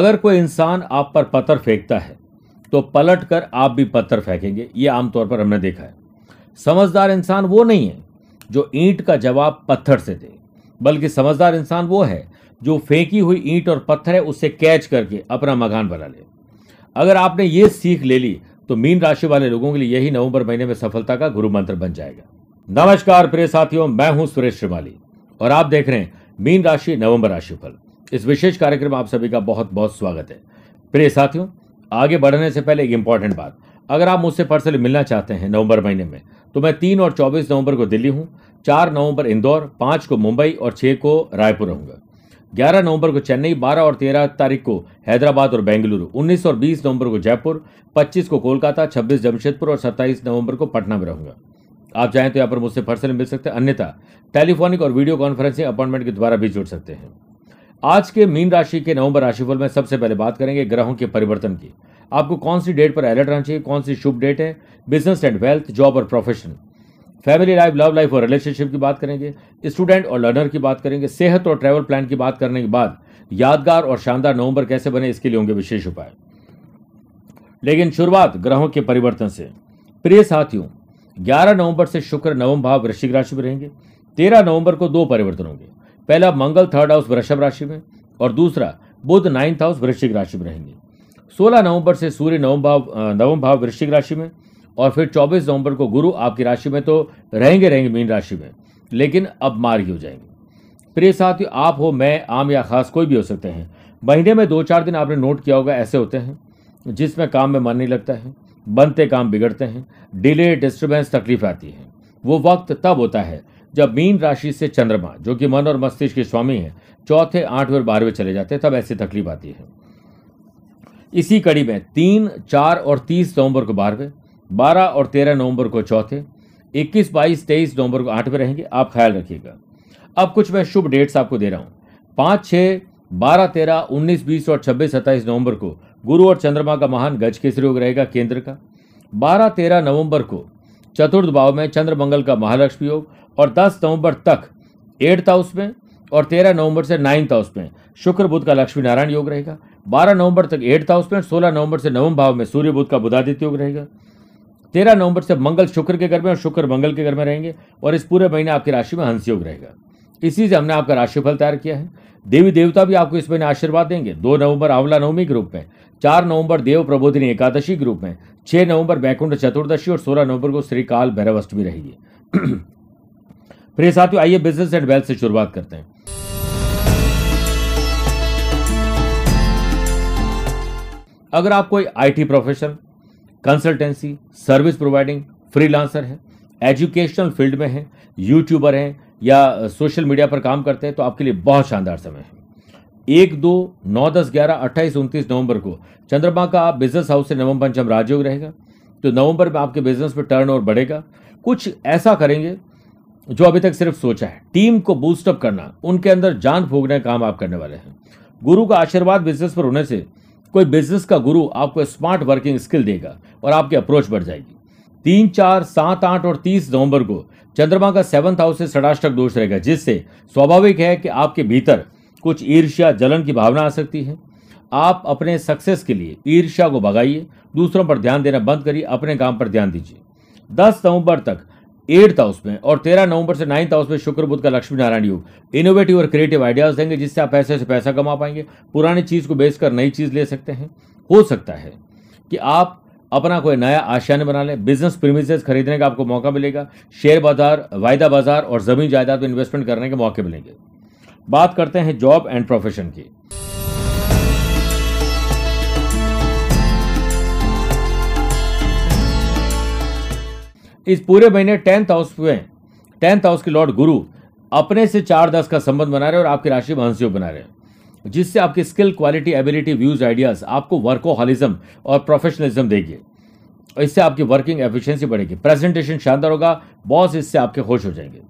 अगर कोई इंसान आप पर पत्थर फेंकता है तो पलट कर आप भी पत्थर फेंकेंगे। ये आमतौर पर हमने देखा है। समझदार इंसान वो नहीं है जो ईंट का जवाब पत्थर से दे, बल्कि समझदार इंसान वो है जो फेंकी हुई ईंट और पत्थर है उससे कैच करके अपना मकान बना ले। अगर आपने ये सीख ले ली तो मीन राशि वाले लोगों के लिए यही नवंबर महीने में सफलता का गुरु मंत्र बन जाएगा। नमस्कार प्रिय साथियों, मैं हूँ सुरेश श्रीमाली, और आप देख रहे हैं मीन राशि नवंबर राशिफल। इस विशेष कार्यक्रम आप सभी का बहुत बहुत स्वागत है। प्रिय साथियों, आगे बढ़ने से पहले एक इंपॉर्टेंट बात। अगर आप मुझसे पर्सनली मिलना चाहते हैं नवंबर महीने में तो मैं तीन और चौबीस नवंबर को दिल्ली हूँ, चार नवंबर इंदौर, पाँच को मुंबई और छह को रायपुर रहूँगा। ग्यारह नवंबर को चेन्नई, बारह और तेरह तारीख को हैदराबाद और बेंगलुरु, उन्नीस और बीस नवंबर को जयपुर, पच्चीस को कोलकाता, छब्बीस जमशेदपुर और सत्ताईस नवंबर को पटना में रहूँगा। आप चाहें तो यहाँ पर मुझसे पर्सनली मिल सकते हैं, अन्यथा टेलीफोनिक और वीडियो कॉन्फ्रेंसिंग अपॉइंटमेंट के द्वारा भी जुड़ सकते हैं। आज के मीन राशि के नवंबर राशिफल में सबसे पहले बात करेंगे ग्रहों के परिवर्तन की। आपको कौन सी डेट पर अलर्ट रहना चाहिए? कौन सी शुभ डेट है? बिज़नेस एंड वेल्थ जॉब और profession family life love life और रिलेशनशिप की बात करेंगे। स्टूडेंट और लर्नर की बात करेंगे। सेहत और ट्रैवल प्लान की बात करने के बाद यादगार और शानदार नवंबर कैसे बने, इसके लिए होंगे विशेष उपाय। लेकिन शुरुआत ग्रहों के परिवर्तन से। प्रिय साथियों 11 नवंबर से शुक्र नवम भाव वृश्चिक राशि में रहेंगे। 13 नवंबर को दो परिवर्तन होंगे। पहला मंगल थर्ड हाउस वृषभ राशि में और दूसरा बुध नाइन्थ हाउस वृश्चिक राशि में रहेंगे। 16 नवंबर से सूर्य नवम भाव नवम भाव वृश्चिक राशि में और फिर 24 नवंबर को गुरु आपकी राशि में तो रहेंगे रहेंगे मीन राशि में, लेकिन अब मार्गी हो जाएँगे। प्रिय साथियों, आप हो, मैं, आम या खास कोई भी हो सकते हैं। महीने में दो चार दिन आपने नोट किया होगा, ऐसे होते हैं, जिसमें काम में मन नहीं लगता है, बनते काम बिगड़ते हैं, डिले डिस्टर्बेंस तकलीफ़ आती है। वो वक्त तब होता है जब मीन राशि से चंद्रमा, जो कि मन और मस्तिष्क के स्वामी है, चौथे, आठवें और बारहवें चले जाते हैं, तब ऐसी तकलीफ़ आती है। इसी कड़ी में तीन, चार और तीस नवंबर को बारहवें, बारह और तेरह नवंबर को चौथे, इक्कीस, बाईस, तेईस नवंबर को आठवें रहेंगे, आप ख्याल रखिएगा। अब कुछ मैं शुभ डेट्स आपको दे रहा हूँ। पाँच, छह, बारह, तेरह, उन्नीस, बीस और छब्बीस, सत्ताईस नवंबर को गुरु और चंद्रमा का महान गज केसरी योग रहेगा केंद्र का। बारह, तेरह नवंबर को चतुर्थ भाव में चंद्र मंगल का महालक्ष्मी योग और दस नवंबर तक, एट्थ हाउस में और तेरह नवंबर से नाइन्थ हाउस में। शुक्र बुद्ध का लक्ष्मी नारायण योग रहेगा। बारह नवंबर तक एट्थ हाउस में, सोलह नवंबर से नवम भाव में सूर्य बुद्ध का बुधादित्य योग रहेगा। तेरह नवंबर से मंगल शुक्र के घर में और शुक्र मंगल के घर में रहेंगे और इस पूरे महीने आपकी राशि में हंस योग रहेगा। इसी से हमने आपका राशिफल तैयार किया है। देवी देवता भी आपको इस महीने आशीर्वाद देंगे। दो नवंबर आंवला नवमी के रूप में, चार नवंबर देव प्रबोधिनी एकादशी के रूप में, छह नवंबर बैकुंठ चतुर्दशी और सोलह नवंबर को श्रीकाल भैरव अष्टमी रहेगी। प्रिय साथियों, आइए बिज़नेस एंड वेल्थ से शुरुआत करते हैं। अगर आप कोई IT profession consultancy service providing freelancer है एजुकेशनल फ़ील्ड में है यूट्यूबर हैं, या सोशल मीडिया पर काम करते हैं तो आपके लिए बहुत शानदार समय है। एक, दो, नौ, दस, ग्यारह, अट्ठाईस, उनतीस नवंबर को चंद्रमा का बिज़नेस हाउस से नवम पंचम राजयोग रहेगा तो नवंबर में आपके बिज़नेस में टर्न ओवर बढ़ेगा। कुछ ऐसा करेंगे जो अभी तक सिर्फ़ सोचा है। टीम को बूस्टअप करना, उनके अंदर जान फूकने का काम आप करने वाले हैं। गुरु का आशीर्वाद बिज़नेस पर होने से कोई बिज़नेस का गुरु आपको स्मार्ट वर्किंग स्किल देगा और आपकी अप्रोच बढ़ जाएगी। तीन, चार, सात, आठ और तीस नवंबर को चंद्रमा का सेवंथ हाउस से षडाष्टक दोष रहेगा, जिससे स्वाभाविक है कि आपके भीतर कुछ ईर्ष्या, जलन की भावना आ सकती है। आप अपने सक्सेस के लिए ईर्ष्या को भगाइए, दूसरों पर ध्यान देना बंद करिए, अपने काम पर ध्यान दीजिए। दस नवंबर तक एट्थ हाउस में और तेरह नवंबर से नाइन्थ हाउस में शुक्र बुद्ध का लक्ष्मी नारायण योग। इनोवेटिव और क्रिएटिव आइडियाज़ देंगे जिससे आप पैसे से पैसा कमा पाएँगे। पुरानी चीज़ को बेचकर नई चीज़ ले सकते हैं। हो सकता है कि आप अपना कोई नया आशियान बना लें। बिज़नेस प्रीमिसेस खरीदने का आपको मौका मिलेगा। शेयर बाज़ार, वायदा बाज़ार और ज़मीन जायदाद में इन्वेस्टमेंट करने के मौके मिलेंगे। बात करते हैं जॉब एंड प्रोफेशन की। इस पूरे महीने टेंथ हाउस में टेंथ हाउस के लॉर्ड गुरु अपने से चार दस का संबंध बना रहे हैं और आपकी राशि में बना रहे हैं, जिससे आपकी skill quality ability views ideas आपको वर्कोहॉलिज्म और प्रोफेशनलिज्म देगी। इससे आपकी वर्किंग एफिशिएंसी बढ़ेगी। प्रेजेंटेशन शानदार होगा। बॉस इससे आपके खुश हो जाएँगे।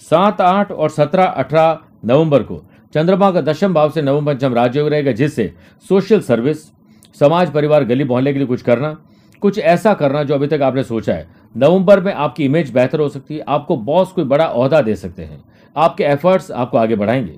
सात, आठ और सत्रह, अठारह नवंबर को चंद्रमा का दशम भाव से नवम पंचम राजयोग रहेगा, जिससे सोशल सर्विस समाज, परिवार, गली मोहल्ले के लिए कुछ करना, कुछ ऐसा करना जो अभी तक आपने सोचा है। नवंबर में आपकी इमेज बेहतर हो सकती है, आपको बॉस कोई बड़ा अहदा दे सकते हैं। आपके एफर्ट्स आपको आगे बढ़ाएँगे।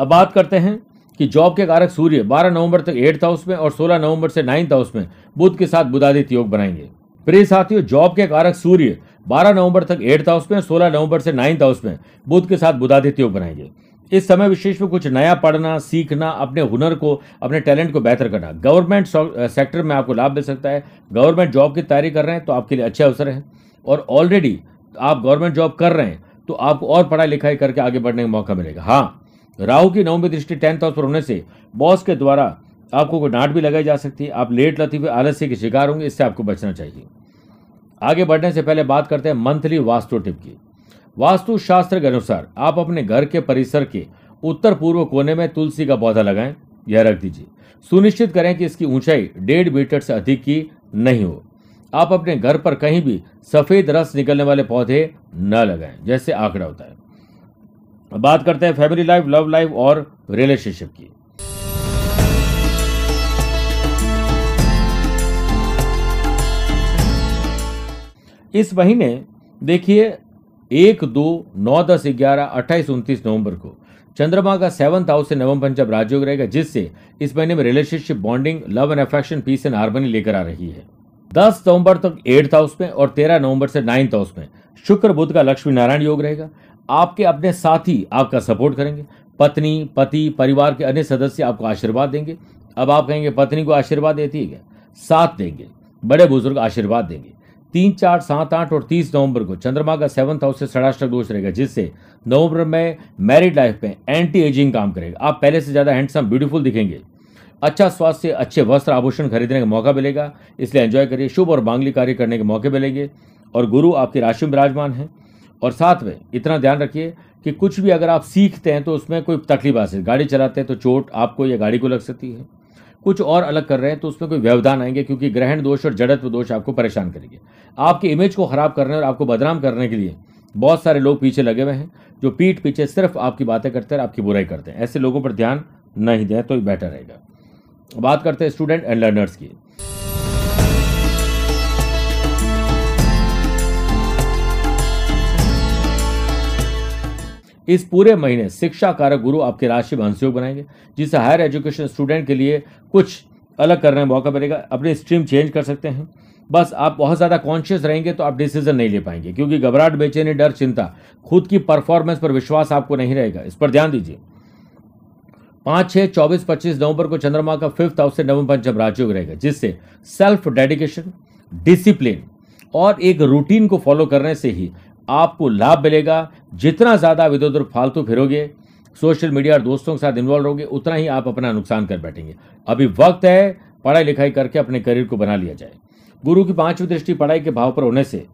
अब बात करते हैं कि जॉब के कारक सूर्य 12 नवंबर तक एट्थ हाउस में और 16 नवंबर से नाइन्थ हाउस में बुद्ध के साथ बुधादित्य योग बनाएँगे। प्रिय साथियों जॉब के कारक सूर्य 12 नवंबर तक एट्थ हाउस में 16 नवंबर से नाइन्थ हाउस में बुद्ध के साथ बुधादित्य योग बनाएँगे। इस समय विशेष में कुछ नया पढ़ना, सीखना, अपने हुनर को, अपने टैलेंट को बेहतर करना। गवर्नमेंट सेक्टर में आपको लाभ मिल सकता है। गवर्नमेंट जॉब की तैयारी कर रहे हैं तो आपके लिए अच्छे अवसर हैं। और ऑलरेडी आप गवर्नमेंट जॉब कर रहे हैं तो आपको और पढ़ाई लिखाई करके आगे बढ़ने का मौका मिलेगा। हाँ राहु की नवमी दृष्टि टेंथ हाउस पर होने से बॉस के द्वारा आपको कोई डांट भी लगाई जा सकती है। आप लेट लतीफे आलस्य के शिकार होंगे, इससे आपको बचना चाहिए। आगे बढ़ने से पहले बात करते हैं मंथली वास्तु टिप की। वास्तु शास्त्र के अनुसार आप अपने घर के परिसर के उत्तर पूर्व कोने में तुलसी का पौधा लगाएँ। यह रख दीजिए। सुनिश्चित करें कि इसकी ऊंचाई डेढ़ मीटर से अधिक की नहीं हो। आप अपने घर पर कहीं भी सफ़ेद रस निकलने वाले पौधे न लगाएँ, जैसे आंकड़ा होता है। बात करते हैं फैमिली लाइफ, लव लाइफ और रिलेशनशिप की। इस महीने देखिए एक दो नौ दस ग्यारह अट्ठाईस उनतीस नवंबर को। चंद्रमा का सेवंथ हाउस से नवम पंचम राजयोग रहेगा, जिससे इस महीने में relationship bonding love and affection peace and harmony लेकर आ रही है। दस नवंबर तक एट्थ हाउस में और तेरह नवंबर से नाइन्थ हाउस में शुक्र बुद्ध का लक्ष्मी नारायण योग रहेगा। आपके अपने साथी आपका सपोर्ट करेंगे। पत्नी, पति, परिवार के अन्य सदस्य आपको आशीर्वाद देंगे। अब आप कहेंगे, पत्नी को आशीर्वाद देती है क्या? साथ देंगे। बड़े बुज़ुर्ग आशीर्वाद देंगे। तीन चार सात आठ और तीस नवंबर को चंद्रमा का सेवंथ हाउस से षडाष्टक दोष रहेगा, जिससे नवंबर में मैरिड लाइफ में एंटी एजिंग काम करेगा। आप पहले से ज़्यादा हैंडसम ब्यूटीफुल दिखेंगे। अच्छा स्वास्थ्य, अच्छे वस्त्र आभूषण खरीदने का मौका मिलेगा, इसलिए एंजॉय करिए। शुभ और मांगलिक कार्य करने के मौके मिलेंगे और गुरु आपकी राशि में विराजमान है। और साथ में इतना ध्यान रखिए कि कुछ भी अगर आप सीखते हैं तो उसमें कोई तकलीफ़ आ सकती गाड़ी चलाते हैं तो चोट आपको या गाड़ी को लग सकती है। कुछ और अलग कर रहे हैं तो उसमें कोई व्यवधान आएँगे, क्योंकि ग्रहण दोष और जड़त्व दोष आपको परेशान करेंगे। आपकी इमेज को खराब करने और आपको बदनाम करने के लिए बहुत सारे लोग पीछे लगे हुए हैं, जो पीठ पीछे सिर्फ़ आपकी बातें करते हैं आपकी बुराई करते हैं। ऐसे लोगों पर ध्यान नहीं दें तो बेटर रहेगा। बात करते हैं स्टूडेंट एंड लर्नर्स की। इस पूरे महीने शिक्षा कारक गुरु आपके राशि में अंशयोग बनाएँगे, जिससे हायर एजुकेशन स्टूडेंट के लिए कुछ अलग करने का मौका मिलेगा, अपनी स्ट्रीम चेंज कर सकते हैं। बस आप बहुत ज़्यादा कॉन्शियस रहेंगे तो आप डिसीज़न नहीं ले पाएँगे, क्योंकि घबराहट, बेचैनी, डर, चिंता, खुद की परफॉर्मेंस पर विश्वास आपको नहीं रहेगा। इस पर ध्यान दीजिए। पाँच, छह, चौबीस, पच्चीस नवंबर को चंद्रमा का फिफ्थ हाउस से नवम पंचम राजयोग रहेगा, जिससे सेल्फ डेडिकेशन डिसिप्लिन और एक रूटीन को फॉलो करने से ही आपको लाभ मिलेगा। जितना ज़्यादा इधर उधर फालतू फिरोगे, सोशल मीडिया और दोस्तों के साथ इन्वॉल्व रहोगे, उतना ही आप अपना नुकसान कर बैठेंगे। अभी वक्त है पढ़ाई लिखाई करके अपने करियर को बना लिया जाए। गुरु की पांचवी दृष्टि पढ़ाई के भाव पर होने से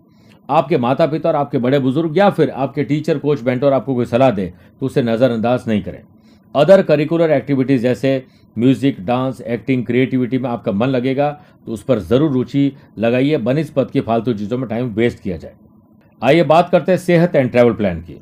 आपके माता पिता और आपके बड़े बुज़ुर्ग या फिर आपके टीचर, कोच बेंटर आपको कोई सलाह दे तो उसे नज़रअंदाज नहीं करें। अदर करिकुलर एक्टिविटीज़ जैसे म्यूज़िक डांस एक्टिंग क्रिएटिविटी में आपका मन लगेगा तो उस पर ज़रूर रुचि लगाइए। बनस्पत की फालतू चीज़ों में टाइम वेस्ट किया जाए। आइए बात करते हैं सेहत एंड ट्रैवल प्लान की।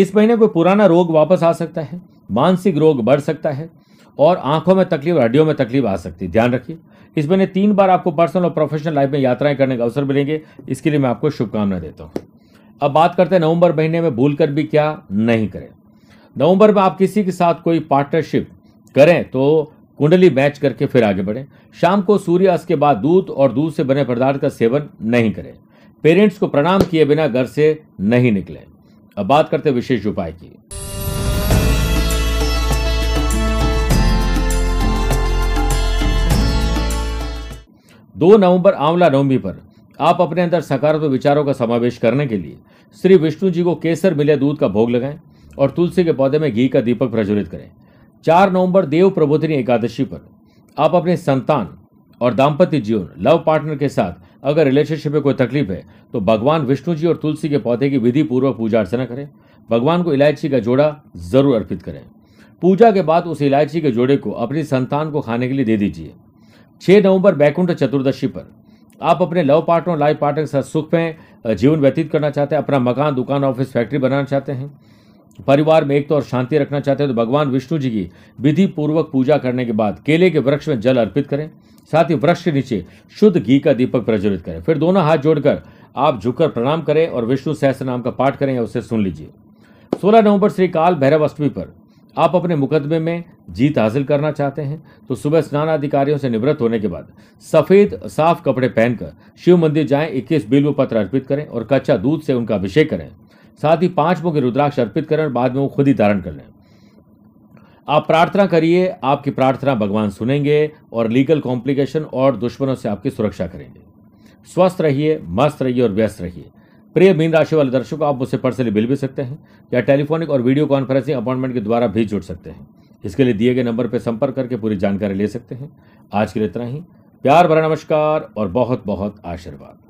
इस महीने कोई पुराना रोग वापस आ सकता है, मानसिक रोग बढ़ सकता है, और आँखों में तकलीफ़, हड्डियों में तकलीफ़ आ सकती है। ध्यान रखिए, इस महीने तीन बार आपको पर्सनल और प्रोफेशनल लाइफ में यात्राएँ करने का अवसर मिलेंगे। इसके लिए मैं आपको शुभकामनाएँ देता हूँ। अब बात करते हैं नवंबर महीने में भूल कर भी क्या नहीं करें। नवंबर में आप किसी के साथ कोई पार्टनरशिप करें तो कुंडली मैच करके फिर आगे बढ़ें। शाम को सूर्यास्त के बाद दूध और दूध से बने पदार्थ का सेवन नहीं करें। पेरेंट्स को प्रणाम किए बिना घर से नहीं निकलें। अब बात करते विशेष उपाय की। दो नवंबर आंवला नवमी पर आप अपने अंदर सकारात्मक विचारों का समावेश करने के लिए श्री विष्णु जी को केसर मिले दूध का भोग लगाएँ और तुलसी के पौधे में घी का दीपक प्रज्वलित करें। चार नवंबर देव प्रबोधिनी एकादशी पर। आप अपने संतान और दाम्पत्य जीवन, लव पार्टनर के साथ अगर रिलेशनशिप में कोई तकलीफ़ है तो भगवान विष्णु जी और तुलसी के पौधे की विधि पूर्वक पूजा अर्चना करें। भगवान को इलायची का जोड़ा ज़रूर अर्पित करें। पूजा के बाद उस इलायची के जोड़े को अपनी संतान को खाने के लिए दे दीजिए। छः नवंबर बैकुंठ चतुर्दशी पर। आप अपने लव पार्टनर लाइफ पार्टनर के साथ सुख में जीवन व्यतीत करना चाहते हैं, अपना मकान, दुकान, ऑफ़िस, फैक्ट्री बनाना चाहते हैं परिवार में एक तो और शांति रखना चाहते हैं तो भगवान विष्णु जी की विधि पूर्वक पूजा करने के बाद केले के वृक्ष में जल अर्पित करें, साथ ही वृक्ष के नीचे शुद्ध घी का दीपक प्रज्वलित करें। फिर दोनों हाथ जोड़कर आप झुककर प्रणाम करें और विष्णु सहस्त्र नाम का पाठ करें या उसे सुन लीजिए। 16 नवंबर श्री काल भैरव अष्टमी पर आप अपने मुकदमे में जीत हासिल करना चाहते हैं तो सुबह स्नान अधिकारियों से निवृत्त होने के बाद सफ़ेद साफ़ कपड़े पहनकर शिव मंदिर जाएँ, इक्कीस बिल्व पत्र अर्पित करें और कच्चा दूध से उनका अभिषेक करें। साथ ही पाँच मुखी रुद्राक्ष अर्पित करें और बाद में वो खुद ही धारण कर लें। आप प्रार्थना करिए, आपकी प्रार्थना भगवान सुनेंगे और लीगल कॉम्प्लिकेशन और दुश्मनों से आपकी सुरक्षा करेंगे। स्वस्थ रहिए, मस्त रहिए और व्यस्त रहिए। प्रिय मीन राशि वाले दर्शकों, आप मुझसे पर्सनली मिल भी सकते हैं या टेलीफोनिक और वीडियो कॉन्फ्रेंसिंग अपॉइंटमेंट के द्वारा भी जुड़ सकते हैं। इसके लिए दिए गए नंबर पर संपर्क करके पूरी जानकारी ले सकते हैं। आज के लिए इतना ही। प्यार भरा नमस्कार और बहुत बहुत आशीर्वाद।